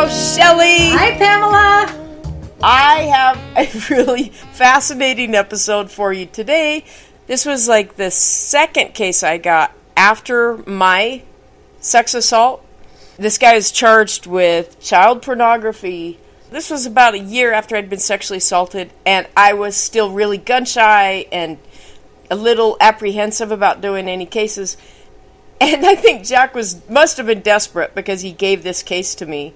co-host Shelly. Hi, Pamela. I have a really fascinating episode for you today. This was like the second case I got after my sex assault. This guy is charged with child pornography. This was about a year after I'd been sexually assaulted, and I was still really gun shy and a little apprehensive about doing any cases. And I think Jack was must have been desperate because he gave this case to me.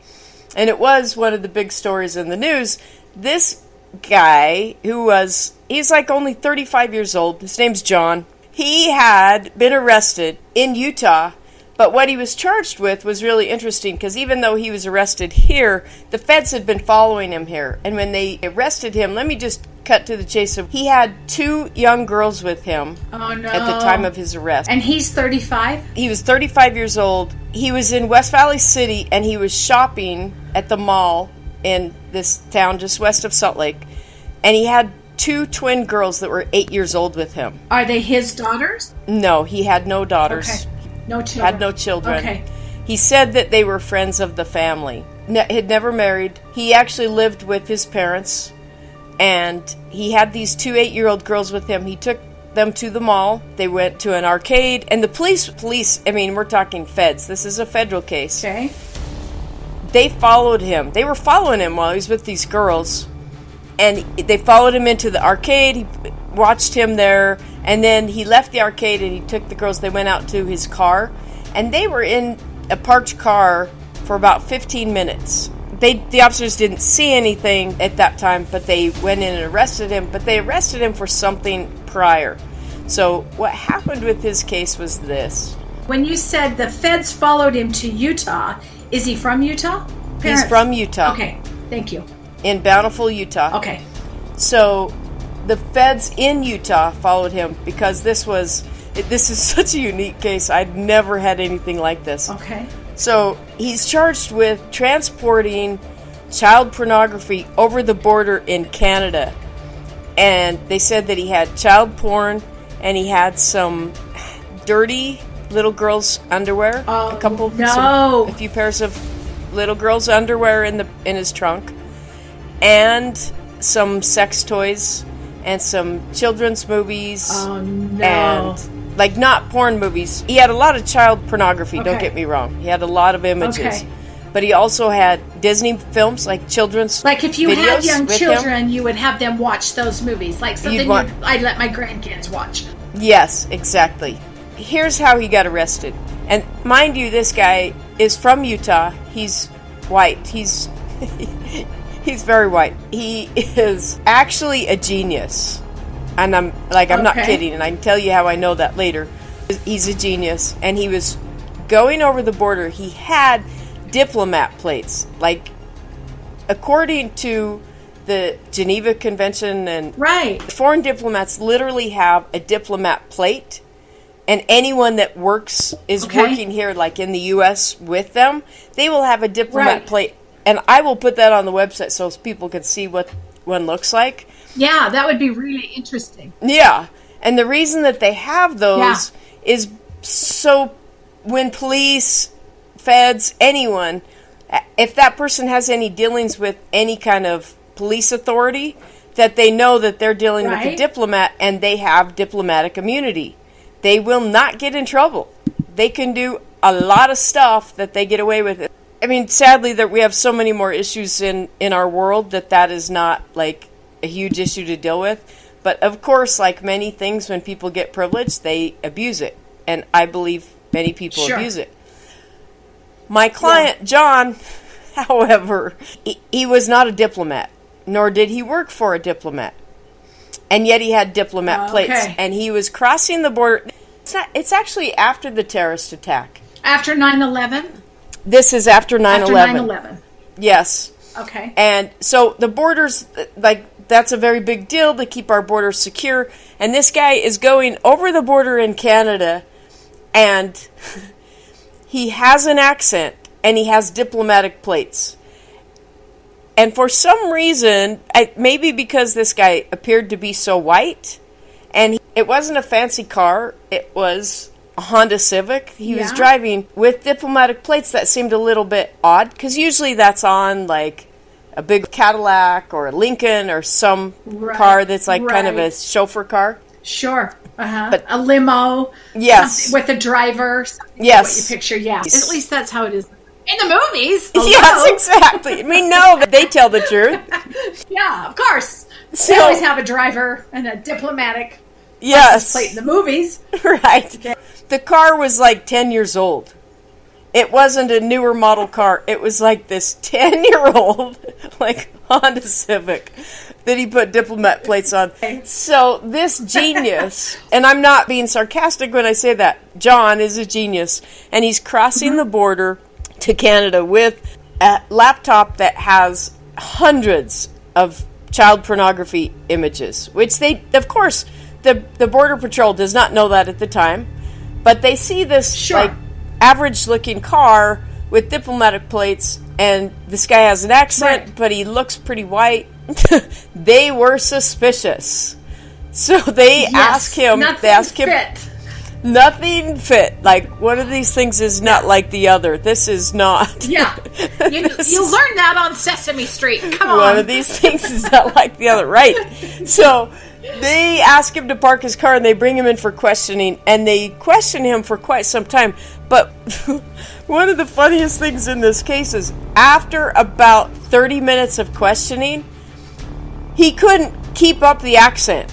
And it was one of the big stories in the news. This guy who was he's like only 35 years old. His name's John. He had been arrested in Utah, but what he was charged with was really interesting because even though he was arrested here, the feds had been following him here. And when they arrested him, let me just cut to the chase. He had two young girls with him Oh no. at the time of his arrest. And he's 35. He was 35 years old. He was in West Valley City and he was shopping at the mall in this town just west of Salt Lake. And he had two twin girls that were eight years old with him. Are they his daughters? No, he had no daughters. Okay. No children. Had no children. Okay. He said that they were friends of the family. Ne- had never married. He actually lived with his parents, and he had these two eight-year-old girls with him. He took them to the mall. They went to an arcade, and the police, police. I mean, we're talking feds. This is a federal case. Okay. They followed him. They were following him while he was with these girls, and they followed him into the arcade. He watched him there, and then he left the arcade and he took the girls. They went out to his car, and they were in a parked car for about 15 minutes. They, the officers didn't see anything at that time, but they went in and arrested him. But they arrested him for something prior. So what happened with his case was this: When you said the feds followed him to Utah, is he from Utah? he's from Utah, Okay. Thank you. in Bountiful, Utah. Okay. So the feds in Utah followed him because this was this is such a unique case. I'd never had anything like this. Okay. So he's charged with transporting child pornography over the border in Canada. And they said that he had child porn and he had some dirty little girls' underwear. Oh, a couple no. some- a few pairs of little girls' underwear in the in his trunk. And some sex toys and some children's movies Oh no. and like not porn movies. He had a lot of child pornography. Don't get me wrong. He had a lot of images, Okay. but he also had Disney films like children's. like if you had young with him. children, you would have them watch those movies. Like something want- you'd- I'd let my grandkids watch. Yes, exactly. Here's how he got arrested. And mind you, this guy is from Utah. He's white. He's he's very white. He is actually a genius. And I'm like I'm not kidding and I can tell you how I know that later. He's a genius and he was going over the border. He had diplomat plates. Like according to the Geneva Convention and Right. foreign diplomats literally have a diplomat plate and anyone that works is Okay. working here like in the US with them they will have a diplomat Right. plate and I will put that on the website so people can see what one looks like Yeah, that would be really interesting. yeah and the reason that they have those is so when police feds anyone if that person has any dealings with any kind of police authority that they know that they're dealing with a diplomat and they have diplomatic immunity. They will not get in trouble. They can do a lot of stuff that they get away with. I mean sadly that we have so many more issues in in our world that that is not like a huge issue to deal with but of course like many things when people get privilege they abuse it and i believe many people Sure. abuse it my client, John, however, he, he was not a diplomat, nor did he work for a diplomat. And yet he had diplomat oh, plates. okay. And he was crossing the border. It's, not, it's actually after the terrorist attack. After 9/11? This is after 9 After 11. 9/11. Yes. Okay. And so the borders, like, that's a very big deal to keep our borders secure. And this guy is going over the border in Canada, and he has an accent and he has diplomatic plates. And for some reason, maybe because this guy appeared to be so white, and he, it wasn't a fancy car, it was a Honda Civic. He was driving with diplomatic plates that seemed a little bit odd because usually that's on like a big Cadillac or a Lincoln or some Right, car that's like kind of a chauffeur car. Sure. Uh-huh. But- a limo. Yes. With a driver. Yes. What you picture, yeah. Yes. At least that's how it is. In the movies. Yes, exactly. We know that they tell the truth. Yeah, of course. So- they always have a driver and a diplomatic Yes. plate in the movies. right. The car was like 10 years old. It wasn't a newer model car. It was like this 10 year old, like Honda Civic that he put diplomat plates on. So this genius, and I'm not being sarcastic when I say that, John is a genius, and he's crossing mm-hmm. the border to Canada with a laptop that has hundreds of child pornography images, which they, of course, the, the Border Patrol does not know that at the time, but they see this Sure. like average looking car with diplomatic plates, and this guy has an accent, Right. but he looks pretty white. they were suspicious. So they Yes, ask him, Nothing they ask him, fit. nothing fit. Like, one of these things is not like the other. This is not. Yeah. You, you learned that on Sesame Street. Come on. one of these things is not like the other, right? So they ask him to park his car and they bring him in for questioning, and they question him for quite some time. But one of the funniest things in this case is after about 30 minutes of questioning, he couldn't keep up the accent.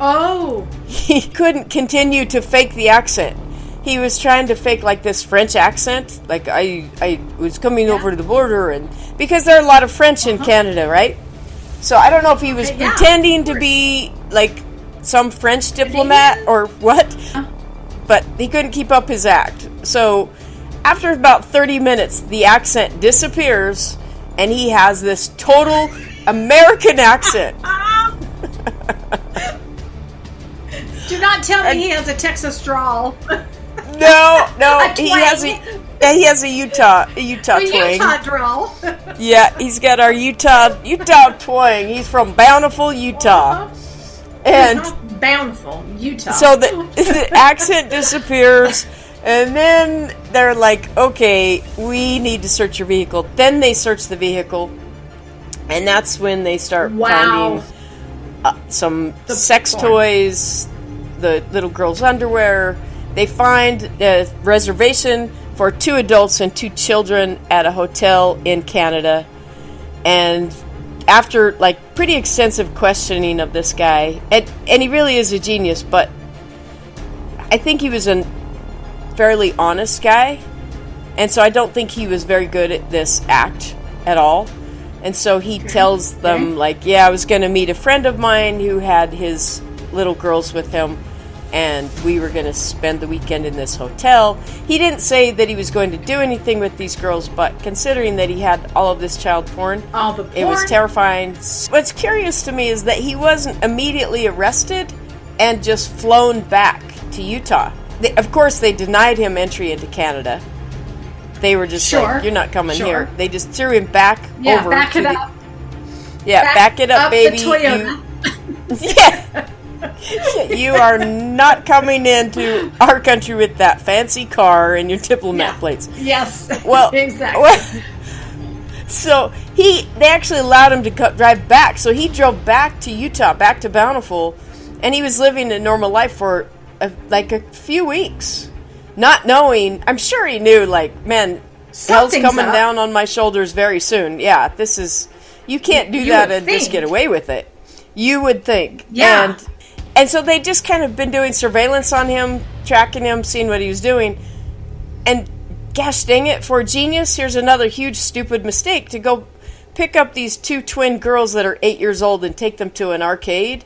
Oh. He couldn't continue to fake the accent. He was trying to fake like this French accent, like I I was coming over to the border and because there are a lot of French in Canada, right? So I don't know if he was Okay, yeah, pretending to be like some French diplomat or what, but he couldn't keep up his act. So after about 30 minutes, the accent disappears and he has this total American accent. Do not tell me he has a Texas drawl. No, no, he has a he has a Utah a Utah A twang. Utah drawl. Yeah, he's got our Utah Utah twang. He's from Bountiful, Utah, uh-huh. and Not bountiful, Utah. so the, the accent disappears. And then they're like, "Okay, we need to search your vehicle." Then they search the vehicle, and that's when they start Wow. finding uh, some sex porn. toys, the little girl's underwear. They find a reservation for two adults and two children at a hotel in Canada. And after like pretty extensive questioning of this guy, and, and he really is a genius, but I think he was a fairly honest guy. And so I don't think he was very good at this act at all. And so he tells them, Okay. like, yeah, I was going to meet a friend of mine who had his little girls with him, and we were going to spend the weekend in this hotel. He didn't say that he was going to do anything with these girls, but considering that he had all of this child porn, All the it was terrifying. What's curious to me is that he wasn't immediately arrested and just flown back to Utah. They, of course, they denied him entry into Canada. They were just Sure. like, "You're not coming Sure. here." They just threw him back yeah, over. back it the- up. Yeah, back, it up, the baby. Yeah. You are not coming into our country with that fancy car and your diplomat Yeah. plates. Yes. Well, exactly. well, so he, they actually allowed him to co- drive back. So he drove back to Utah, back to Bountiful, and he was living a normal life for a, like a few weeks, not knowing. I'm sure he knew, like, man, hell's Something's coming up. down on my shoulders very soon. Yeah, this is. You can't do You that and just get away with it. You would think. Yeah. And and so they just kind of been doing surveillance on him, tracking him, seeing what he was doing. And gosh dang it, for a genius, here's another huge stupid mistake to go pick up these two twin girls that are eight years old and take them to an arcade.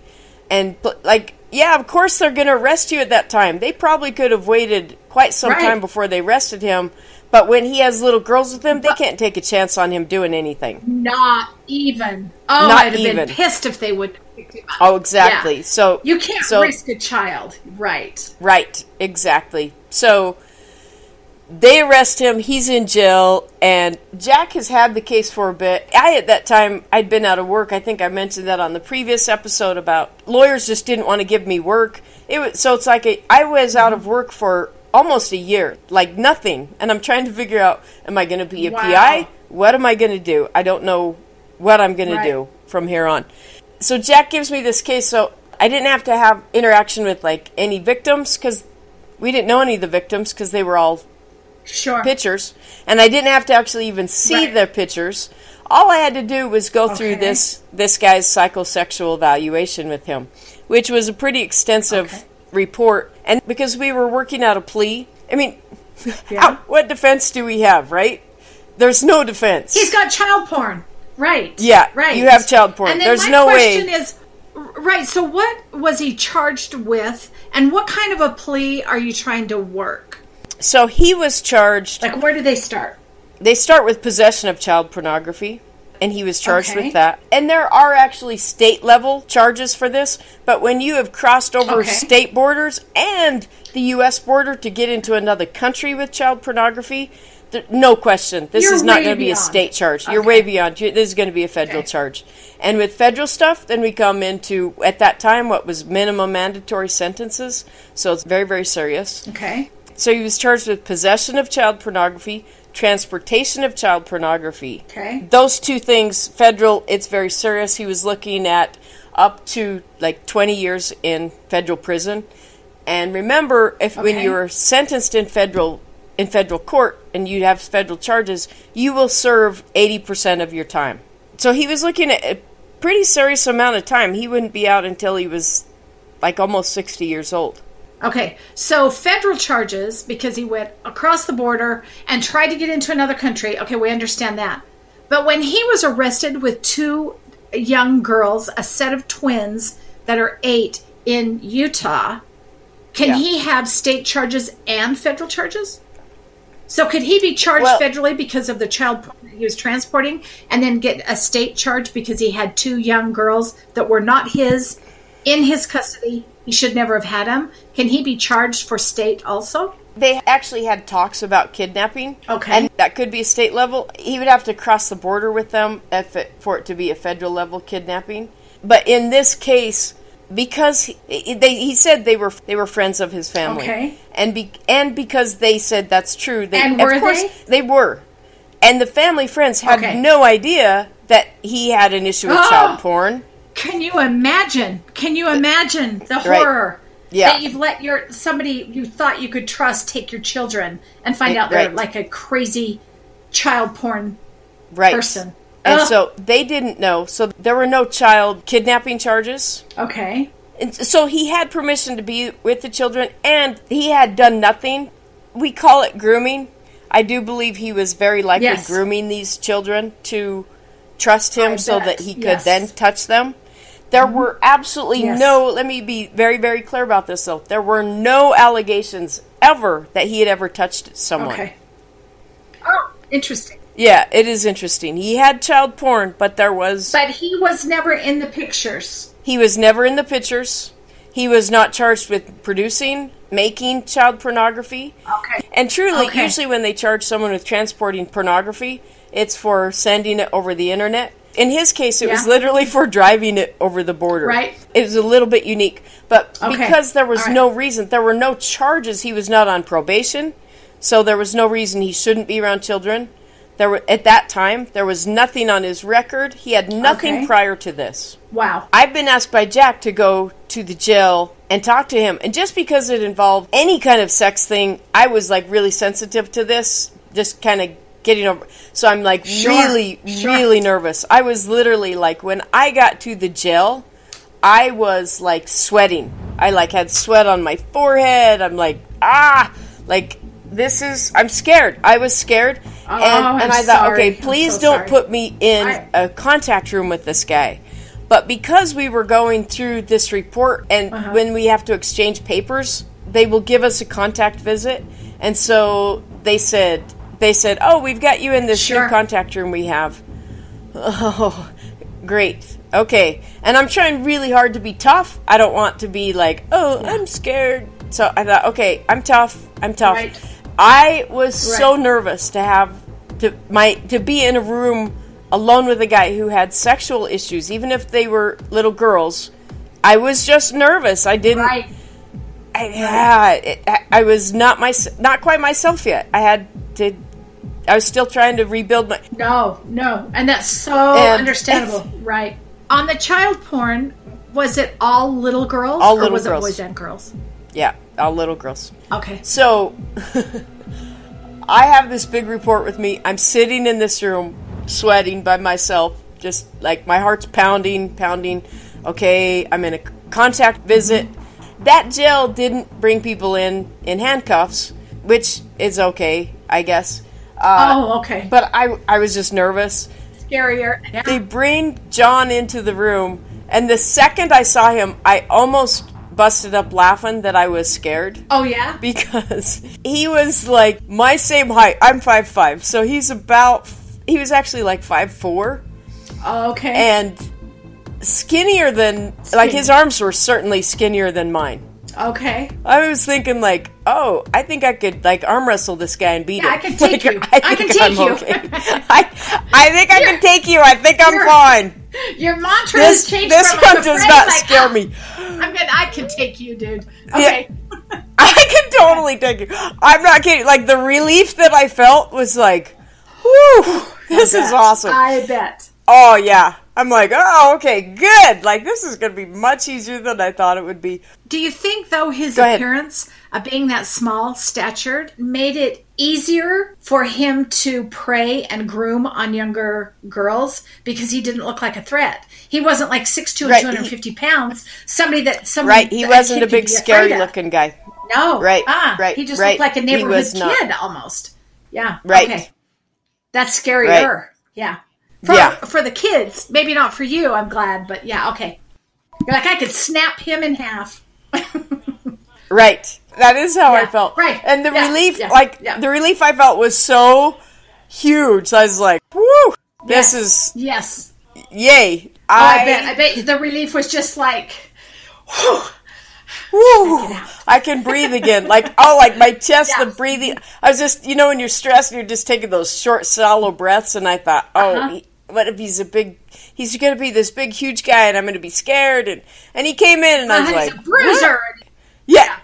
And, like, yeah, of course they're going to arrest you at that time. They probably could have waited quite some Right. time before they arrested him. But when he has little girls with him, they can't take a chance on him doing anything. Not even. Oh, Not I'd have even. been pissed if they would. Him up. Oh, exactly. Yeah. So You can't so, risk a child, right? Right, exactly. So they arrest him, he's in jail, and Jack has had the case for a bit. I, at that time, I'd been out of work. I think I mentioned that on the previous episode about lawyers just didn't want to give me work. It was, so it's like a, I was out of work for almost a year, like nothing. And I'm trying to figure out am I going to be a Wow. PI? What am I going to do? I don't know what I'm going Right. to do from here on. So Jack gives me this case so I didn't have to have interaction with like any victims cuz we didn't know any of the victims cuz they were all Sure. pictures, and I didn't have to actually even see Right. their pictures. All I had to do was go through this this guy's psychosexual evaluation with him, which was a pretty extensive Okay. report. And because we were working out a plea, I mean, Yeah. how, what defense do we have, right? There's no defense. He's got child porn. Right. Yeah, Right. you have child porn. There's no way- The question is right, so what was he charged with and what kind of a plea are you trying to work? so he was charged. Like where do they start? They start with possession of child pornography, and he was charged Okay. with that. And there are actually state level charges for this, but when you have crossed over Okay. state borders and the U.S. border to get into another country with child pornography, th- no question, this You're is not going to be a state charge. You're way beyond. You- This is going to be a federal Okay. charge. And with federal stuff, then we come into, at that time, what was minimum mandatory sentences. So it's very, very serious. Okay. So he was charged with possession of child pornography, transportation of child pornography. Okay. Those two things, federal, it's very serious. He was looking at up to like 20 years in federal prison. And remember, if when you're sentenced in federal in federal court and you have federal charges, you will serve 80% of your time. So he was looking at a pretty serious amount of time. He wouldn't be out until he was like almost 60 years old. Okay, so federal charges because he went across the border and tried to get into another country. Okay, we understand that. But when he was arrested with two young girls, a set of twins that are eight in Utah, can Yeah. he have state charges and federal charges? So could he be charged Well- federally because of the child he was transporting and then get a state charge because he had two young girls that were not his in his custody? He should never have had them. Can he be charged for state also? They actually had talks about kidnapping. Okay. And that could be a state level. He would have to cross the border with them if it, for it to be a federal level kidnapping. But in this case, because he, they, he said they were they were friends of his family, Okay. and be, and because they said that's true, they And of were course they? they were, and the family friends had Okay. no idea that he had an issue with Oh! child porn. Can you imagine? Can you imagine the Right. horror Yeah. that you've let your somebody you thought you could trust take your children and find Right, out they're right. like a crazy child porn Right. person? And Ugh. so they didn't know. So there were no child kidnapping charges. Okay. And so he had permission to be with the children, and he had done nothing. We call it grooming. I do believe he was very likely Yes. grooming these children to trust him so that he could Yes. then touch them. There were mm-hmm. absolutely Yes. no, let me be very, very clear about this though. There were no allegations ever that he had ever touched someone. Okay. Oh, interesting. Yeah, it is interesting. He had child porn, but there was But he was never in the pictures. He was never in the pictures. He was not charged with producing, making child pornography. Okay. And truly, Okay. usually when they charge someone with transporting pornography, it's for sending it over the internet. In his case, it was literally for driving it over the border. Right. It was a little bit unique. But Okay. because there was right. no reason, there were no charges, he was not on probation. So there was no reason he shouldn't be around children. There were at that time, there was nothing on his record. He had nothing Okay. prior to this. Wow. I've been asked by Jack to go to the jail and talk to him. And just because it involved any kind of sex thing, I was like really sensitive to this, just kind of getting over. So I'm like Sure, really, sure. really nervous. I was literally like, when I got to the jail, I was like sweating. I like had sweat on my forehead. I'm like, ah, like this is, I'm scared. I was scared. Oh, and, and I thought, sorry. okay, please so don't sorry. put me in I- a contact room with this guy. But because we were going through this report and Uh-huh. when we have to exchange papers, they will give us a contact visit. And so they said they said, "Oh, we've got you in this Sure. new contact room we have." Oh, great. Okay. And I'm trying really hard to be tough. I don't want to be like, "Oh, I'm scared." So I thought, "Okay, I'm tough. I'm tough." Right. I was so nervous to have to my to be in a room alone with a guy who had sexual issues, even if they were little girls. I was just nervous. I didn't. Right. I, yeah, it, I, was not my not quite myself yet. I had to. I was still trying to rebuild my. No, no, and that's so And- understandable, right? On the child porn, was it all little girls, All or little was girls. it boys and girls? Yeah, all little girls. Okay. So, I have this big report with me. I'm sitting in this room, sweating by myself, just like my heart's pounding, pounding. Okay, I'm in a contact visit. That jail didn't bring people in in handcuffs, which is okay, I guess. Uh, oh, okay. But I, I was just nervous. Scarier. Yeah. They bring John into the room, and the second I saw him, I almost busted up laughing that I was scared oh, yeah. because he was like my same height. I'm five five, so he's about he was actually like five four Oh, okay. and skinnier than like his arms were certainly skinnier than mine. okay. I was thinking like, oh, I think I could like arm wrestle this guy and beat Yeah, him. I can take Like, you. I think can take I'm you. okay. I I think I can take you. I think I'm fine. Your mantra This has changed. this from, one does not like, scare ah, me. I'm gonna. I can take you, dude. Okay. I can totally take you. I'm not kidding. Like the relief that I felt was like, whew, this is awesome. I bet. Oh yeah. I'm like, oh okay, good. Like this is gonna be much easier than I thought it would be. Do you think, though, his appearance of being that small statured made it easier for him to prey and groom on younger girls because he didn't look like a threat? He wasn't like 6'2 and Right, 250 pounds. Somebody that somebody Right. He that wasn't a big scary looking guy. No. Right, Ah, right, He just right. looked like a neighborhood was not. kid almost. Yeah. Right. Okay. That's scarier. Right. Yeah. For, Yeah. For the kids, maybe not for you. I'm glad, but yeah. Okay. You're like I could snap him in half. Right. That is how I felt. right. And the Yeah, relief, yeah, like yeah. the relief I felt was so huge. I was like, whoo, this Yes. is Yes. yay. Oh, I, bet. I bet the relief was just like, whew. Woo! I can breathe again. Like oh, like my chest, the breathing. I was just, you know, when you're stressed, you're just taking those short, shallow breaths. And I thought, oh, Uh-huh. he, what if he's a big? He's going to be this big, huge guy, and I'm going to be scared. And and he came in, and I was Uh, like, a bruiser. yeah, yeah.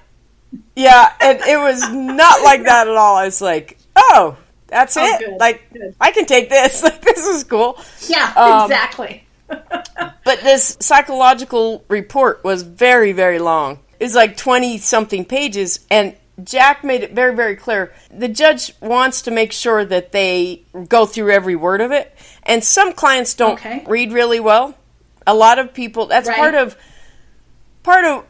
Yeah, and it was not like that at all. I was like, oh, that's Oh, it. good, Like good. I can take this. Like this is cool. Yeah, Um, exactly. But this psychological report was very, very long. It's like 20 something pages, and Jack made it very, very clear. The judge wants to make sure that they go through every word of it. And some clients don't Okay. read really well. A lot of people, that's Right. part of, part of,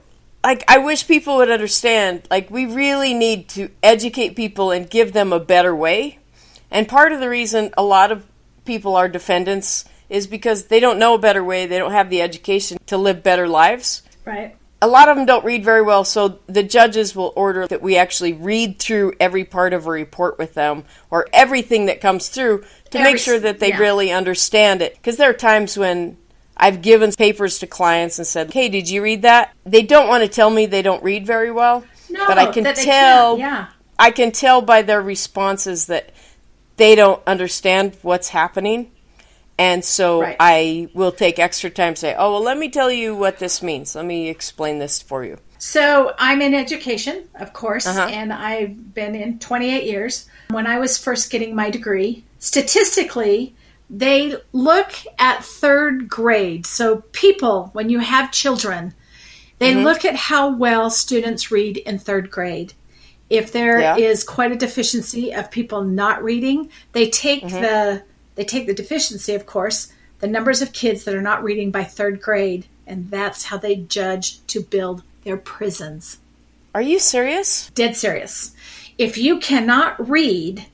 like, I wish people would understand, like, we really need to educate people and give them a better way. And part of the reason a lot of people are defendants is because they don't know a better way. They don't have the education to live better lives. Right. A lot of them don't read very well, so the judges will order that we actually read through every part of a report with them or everything that comes through to Every make sure that they yeah. really understand it. Because there are times when I've given papers to clients and said, "Hey, did you read that?" They don't want to tell me they don't read very well, No, but I can tell. Yeah. I can tell by their responses that they don't understand what's happening. And so Right. I will take extra time to say, oh, well, let me tell you what this means. Let me explain this for you. So I'm in education, of course, Uh-huh. and I've been in 28 years. When I was first getting my degree, statistically, they look at third grade. So people, when you have children, they Mm-hmm. look at how well students read in third grade. If there is Yeah. quite a deficiency of people not reading, they take Mm-hmm. the they take the deficiency, of course, the numbers of kids that are not reading by third grade, and that's how they judge to build their prisons. Are you serious? Dead serious. If you cannot read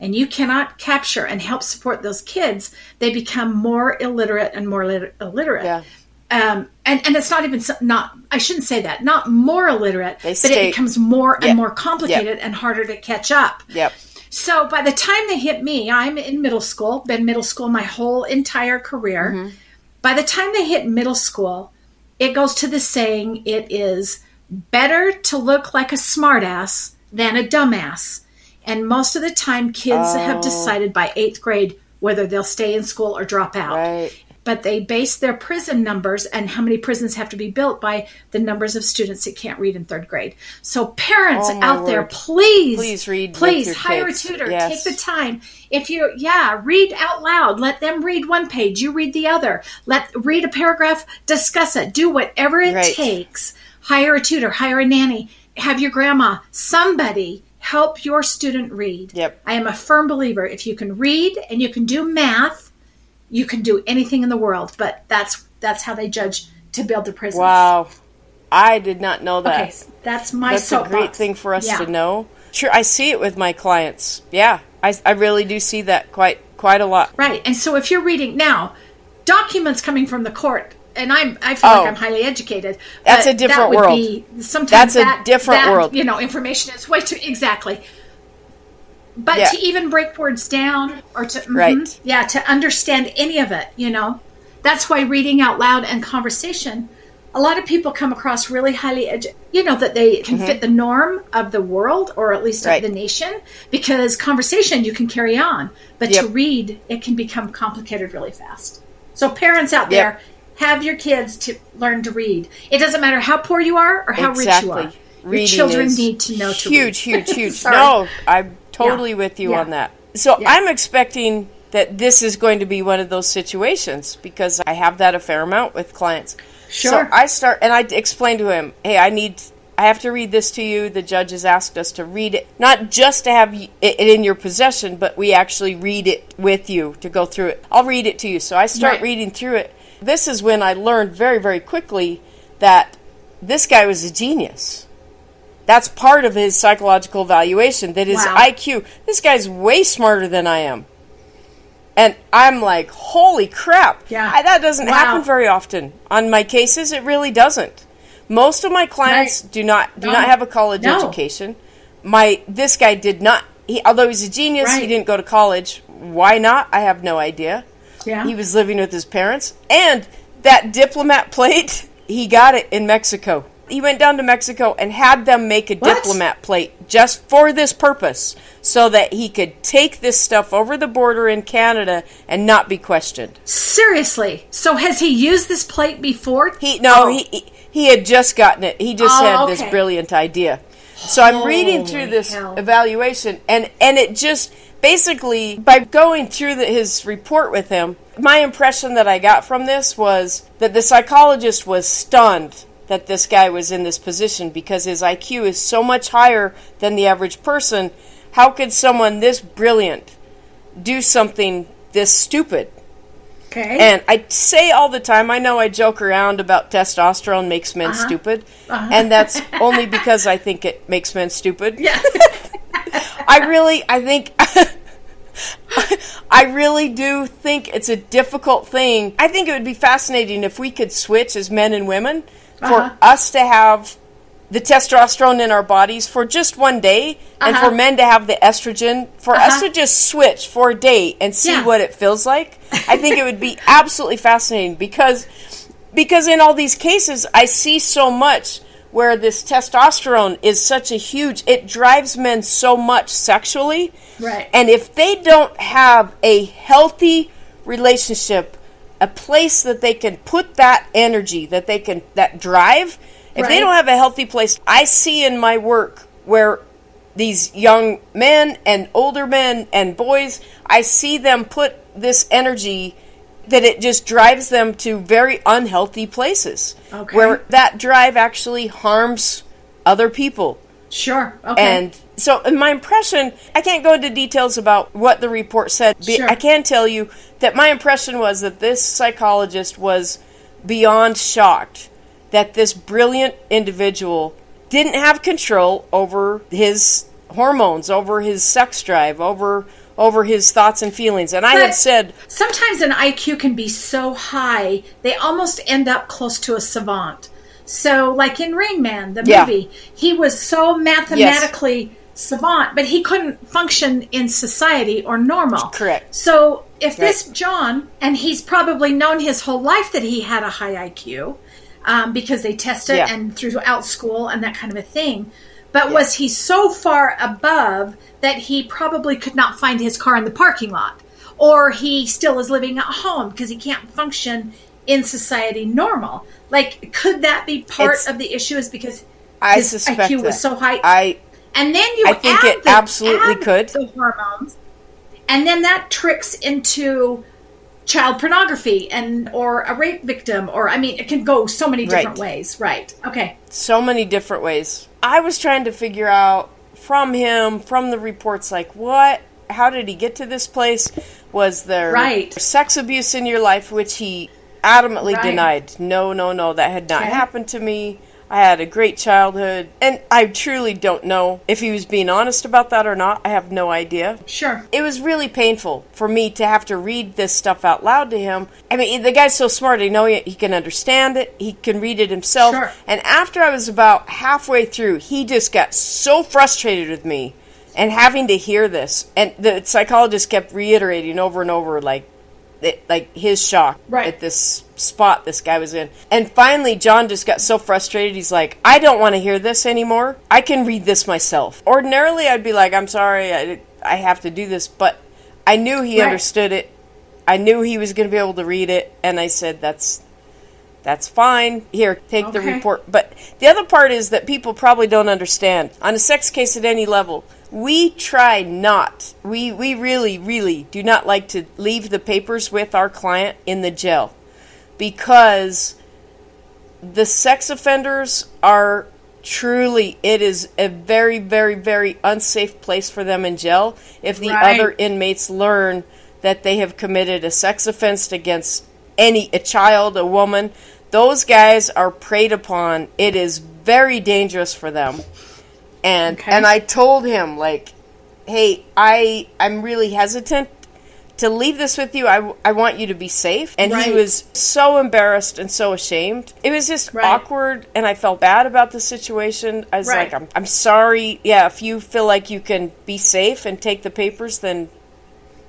and you cannot capture and help support those kids, they become more illiterate and more lit- illiterate. Yeah. Um, and, and it's not even not I shouldn't say that not more illiterate, They but stay- it becomes more and more complicated and harder to catch up. Yep. So by the time they hit me, I'm in middle school, been middle school my whole entire career. Mm-hmm. By the time they hit middle school, it goes to the saying it is better to look like a smartass than a dumbass. And most of the time kids have Oh. decided by 8th grade whether they'll stay in school or drop out. Right. but they base their prison numbers and how many prisons have to be built by the numbers of students that can't read in third grade. So parents Oh, out there, please, Please read please hire kids. a tutor. Yes. Take the time. If you, yeah, read out loud. Let them read one page. You read the other. Let read a paragraph. Discuss it. Do whatever it Right. takes. Hire a tutor. Hire a nanny. Have your grandma. Somebody help your student read. Yep. I am a firm believer. If you can read and you can do math, you can do anything in the world. But that's that's how they judge to build the prisons. Wow. I did not know that. Okay, that's my That's a great thing for us Yeah. to know. Sure, I see it with my clients. Yeah, I, I really do see that quite quite a lot. Right. And so if you're reading now, documents coming from the court, and I'm I feel Oh. like I'm highly educated. That's a different that would world. Be, sometimes That's a that- different that, world. You know, information is way too exactly. But Yeah. to even break words down or to mhm, Right. yeah, to understand any of it, you know, that's why reading out loud and conversation. A lot of people come across really highly, edu- you know, that they can fit the norm of the world or at least Mm-hmm. Right. of the nation because conversation you can carry on, but to read it can become complicated really fast. So parents out Yep. Have your kids to learn to read. It doesn't matter how poor you are or how rich you are. Exactly. Your Reading children need to know to huge, read. huge, huge. Sorry. no, I'm totally with you Yeah. on that. So Yeah. I'm expecting that this is going to be one of those situations because I have that a fair amount with clients. Sure. So I start and I explain to him, "Hey, I need I have to read this to you. The judge has asked us to read it, not just to have it in your possession, but we actually read it with you to go through it. I'll read it to you." So I start Right. reading through it. This is when I learned very, very quickly that this guy was a genius. That's part of his psychological evaluation. That his Wow. IQ. This guy's way smarter than I am. And I'm like, holy crap! Yeah. I, that doesn't Wow. happen very often on my cases. It really doesn't. Most of my clients Right. do not do No. not oh. have a college No. education. My this guy did not. He, although he's a genius, he didn't go to college. Why not? I have no idea. Yeah. He was living with his parents. And that diplomat plate, he got it in Mexico. He went down to Mexico and had them make a What? diplomat plate just for this purpose so that he could take this stuff over the border in Canada and not be questioned. Seriously. So has he used this plate before? He no, Oh. he he- had just gotten it. He just Oh, had this brilliant idea. So I'm reading through this hell. evaluation, and and it just basically by going through the, his report with him, my impression that I got from this was that the psychologist was stunned that this guy was in this position because his IQ is so much higher than the average person. How could someone this brilliant do something this stupid? Okay. And I say all the time, I know I joke around about testosterone makes men Uh-huh. stupid, and that's only because I think it makes men stupid. yeah. I really, I think, I really do think it's a difficult thing. I think it would be fascinating if we could switch as men and women for Uh-huh. us to have the testosterone in our bodies for just one day, and Uh-huh. for men to have the estrogen, for us Uh-huh. to just switch for a day and see Yeah. what it feels like. I think it would be absolutely fascinating because because in all these cases I see so much where this testosterone is such a huge it drives men so much sexually. Right. And if they don't have a healthy relationship, a place that they can put that energy, that they can that drive, if they don't have a healthy place, I see in my work where these young men and older men and boys, I see them put this energy that it just drives them to very unhealthy places Okay. where that drive actually harms other people. Sure. Okay. And so, in my impression, I can't go into details about what the report said. but Sure. I can tell you that my impression was that this psychologist was beyond shocked that this brilliant individual didn't have control over his hormones, over his sex drive, over over his thoughts and feelings. And I had said, sometimes an IQ can be so high they almost end up close to a savant. So, like in Rain Man, the Yeah. movie, he was so mathematically savant, but he couldn't function in society or normal. Correct. So, if this John, and he's probably known his whole life that he had a high IQ um, because they test it Yeah. and throughout school and that kind of a thing. But was he so far above that he probably could not find his car in the parking lot? or he still is living at home because he can't function in society normal. Like, could that be part It's- of the issue? Is because I his suspect IQ was that. so high, I and then you I think it the, absolutely could. the hormones, and then that tricks into child pornography and or a rape victim, or I mean, it can go so many different Right. ways. Right? Okay. so many different ways. I was trying to figure out from him, from the reports, like what, how did he get to this place? Was there Right. sex abuse in your life, which he adamantly Right. denied? No, no, no, that had not Okay. happened to me. I had a great childhood, and I truly don't know if he was being honest about that or not. I have no idea Sure. it was really painful for me to have to read this stuff out loud to him. I mean, the guy's so smart. I know he, he can understand it. He can read it himself. Sure. And after I was about halfway through, he just got so frustrated with me and having to hear this. And the psychologist kept reiterating over and over, like, it, like his shock Right. at this spot this guy was in. And finally, John just got so frustrated. He's like, I don't want to hear this anymore. I can read this myself. Ordinarily, I'd be like, I'm sorry, I, I have to do this. But I knew he Right. understood it. I knew he was going to be able to read it. And I said, that's. That's fine. Here, take the report. But the other part is that people probably don't understand. On a sex case at any level, we try not. We we really really do not like to leave the papers with our client in the jail because the sex offenders are truly it is a very very very unsafe place for them in jail if the Right. other inmates learn that they have committed a sex offense against any a child a woman those guys are preyed upon. It is very dangerous for them. And Okay. and I told him like hey I I'm really hesitant to leave this with you. I, I want you to be safe. And he was so embarrassed and so ashamed. It was just Right. awkward and I felt bad about the situation. I was Right. like I'm, I'm sorry. Yeah if you feel like you can be safe and take the papers then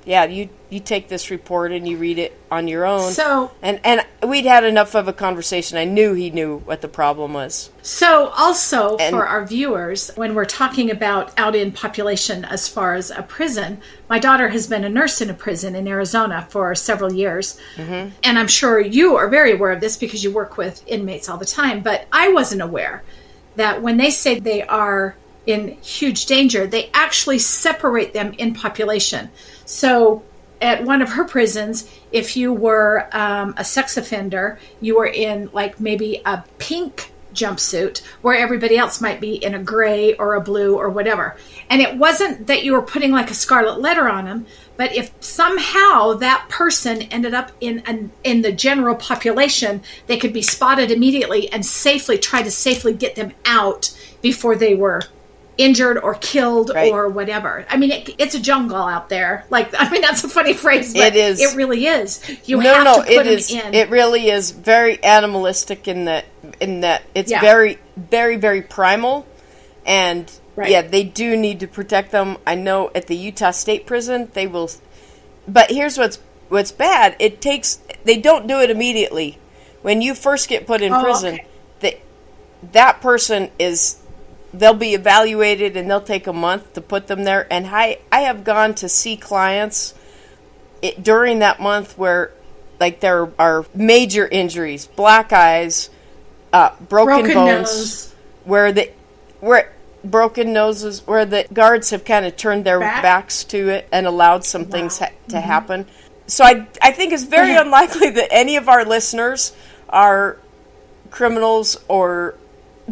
yeah you you take this report and you read it on your own So and and we'd had enough of a conversation I knew he knew what the problem was So, also And- for our viewers, when we're talking about out in population as far as a prison, my daughter has been a nurse in a prison in Arizona for several years. Mm-hmm. And I'm sure you are very aware of this because you work with inmates all the time. But I wasn't aware that when they say they are in huge danger, they actually separate them in population. So, at one of her prisons, if you were um, a sex offender, you were in like maybe a pink jumpsuit where everybody else might be in a gray or a blue or whatever. And it wasn't that you were putting like a scarlet letter on them, but if somehow that person ended up in an, in the general population, they could be spotted immediately and safely try to safely get them out before they were injured or killed Right. or whatever. I mean, it, it's a jungle out there. Like, I mean, that's a funny phrase, but It is. It really is. You no, have no, to put it is. in. It really is very animalistic in that in that it's Yeah. very, very, very primal, and Right. yeah, they do need to protect them. I know at the Utah State Prison they will, but here's what's what's bad. It takes they don't do it immediately. When you first get put in Oh, prison, okay. that that person is they'll be evaluated and they'll take a month to put them there. And I I have gone to see clients it, during that month where like there are major injuries, black eyes, uh, broken, Broken bones, nose. where the where broken noses, where the guards have kind of turned their Back? backs to it and allowed some things ha- to Mm-hmm. happen. So I I think it's very unlikely that any of our listeners are criminals or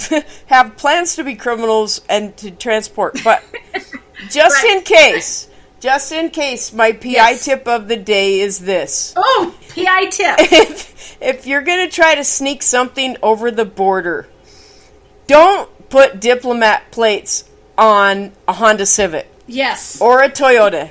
have plans to be criminals and to transport, but just Right. in case. Just in case, my PI Yes. tip of the day is this. Oh, PI tip. If, if you're going to try to sneak something over the border, don't put diplomat plates on a Honda Civic yes. or a Toyota.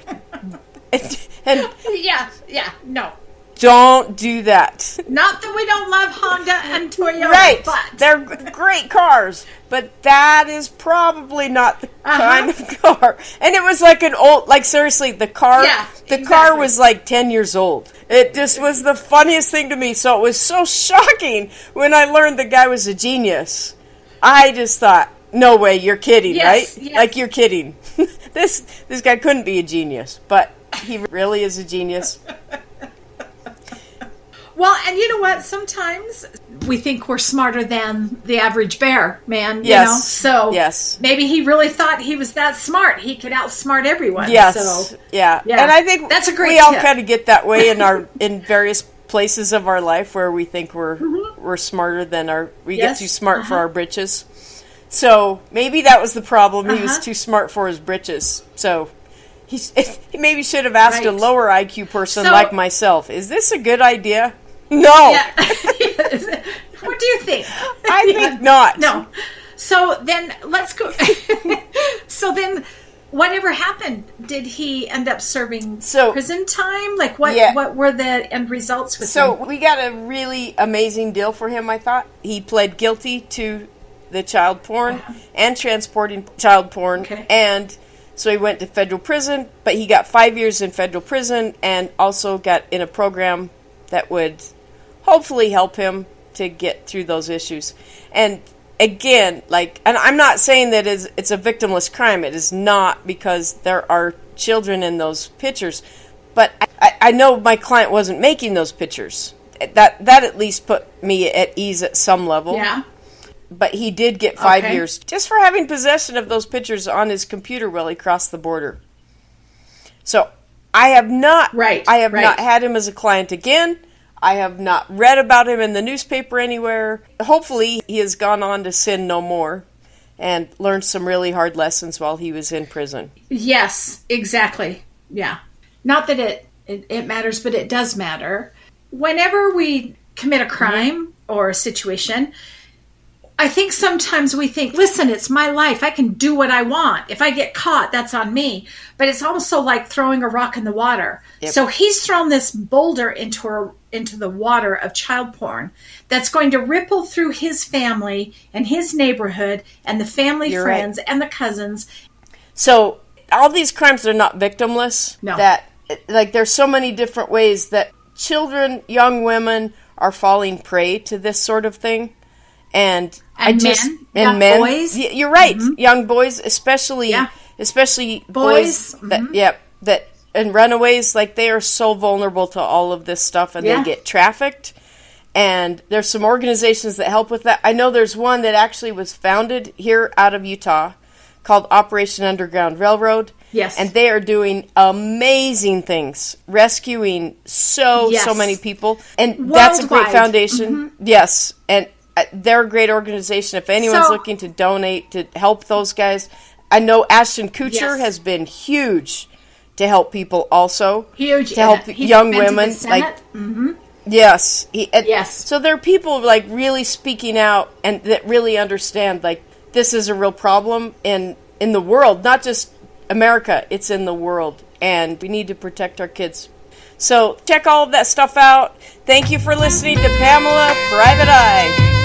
and, and yeah, yeah, no. Don't do that. Not that we don't love Honda and Toyota, Right. but They're great cars, but that is probably not the Uh-huh. kind of car. And it was like an old like seriously, the car Yeah, the car was like 10 years old. It just was the funniest thing to me. So it was so shocking when I learned the guy was a genius. I just thought, "No way, you're kidding, Yes, right? yes. Like you're kidding." this this guy couldn't be a genius, but he really is a genius. Well, and you know what? Sometimes we think we're smarter than the average bear, man. You Yes. know? So Yes. maybe he really thought he was that smart. He could outsmart everyone. Yes. So yeah. Yeah. And I think That's a great we all kind of get that way in our in various places of our life where we think we're Mm-hmm. we're smarter than our we Yes. get too smart for Uh-huh. our britches. So maybe that was the problem. He was Uh-huh. too smart for his britches. So he's, he maybe should have asked a lower IQ person So- like myself. Is this a good idea? No, yeah. what do you think? I think not. No. So then let's go. so then, whatever happened? Did he end up serving So- prison time? Like what? Yeah. What were the end results with So him? we got a really amazing deal for him. I thought he pled guilty to the child porn uh-huh. and transporting child porn, Okay. and so he went to federal prison. But he got five years in federal prison, and also got in a program that would hopefully help him to get through those issues. And again, like, and I'm not saying that it's, it's a victimless crime. It is not because there are children in those pictures. But I, I know my client wasn't making those pictures. That that at least put me at ease at some level. Yeah. But he did get five Okay. years just for having possession of those pictures on his computer while he crossed the border. So I have not Right, I have right. not had him as a client again. I have not read about him in the newspaper anywhere. Hopefully he has gone on to sin no more and learned some really hard lessons while he was in prison. Yes. Exactly. Yeah. Not that it it, it matters, but it does matter. Whenever we commit a crime or a situation, I think sometimes we think, listen, it's my life. I can do what I want. If I get caught, that's on me. But it's also like throwing a rock in the water. Yep. So he's thrown this boulder into a, into the water of child porn that's going to ripple through his family and his neighborhood and the family You're right. friends and the cousins. So all these crimes are not victimless. No. That like there's so many different ways that children, young women are falling prey to this sort of thing. And, I just men, and young men, boys. Mm-hmm. You're right, young boys, especially Yeah. especially Boys, mm-hmm. boys, that yep that and runaways like they are so vulnerable to all of this stuff and Yeah. they get trafficked and there's some organizations that help with that. I know there's one that actually was founded here out of Utah called Operation Underground Railroad. Yes. And they are doing amazing things, rescuing so so many people. And that's a great Worldwide. foundation. Yes. And uh, they're a great organization. If anyone's So- looking to donate to help those guys, I know Ashton Kutcher Yes. has been huge to help people also. Huge to help young been to the women like Senate. Yes. He, Yes. So there are people like really speaking out and that really understand like this is a real problem in in the world, not just America. It's in the world, and we need to protect our kids. So check all of that stuff out. Thank you for listening to Pamela Private Eye.